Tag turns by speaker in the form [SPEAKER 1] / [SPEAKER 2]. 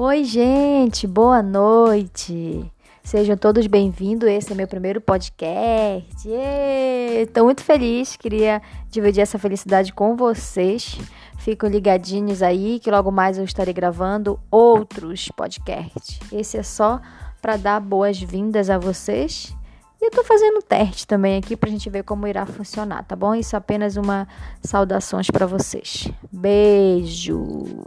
[SPEAKER 1] Oi, gente, boa noite. Sejam todos bem-vindos. Esse é meu primeiro podcast. Estou muito feliz, queria dividir essa felicidade com vocês. Fiquem ligadinhos aí que logo mais eu estarei gravando outros podcasts. Esse é só para dar boas-vindas a vocês. E eu tô fazendo teste também aqui pra gente ver como irá funcionar, tá bom? Isso é apenas uma saudações para vocês. Beijo.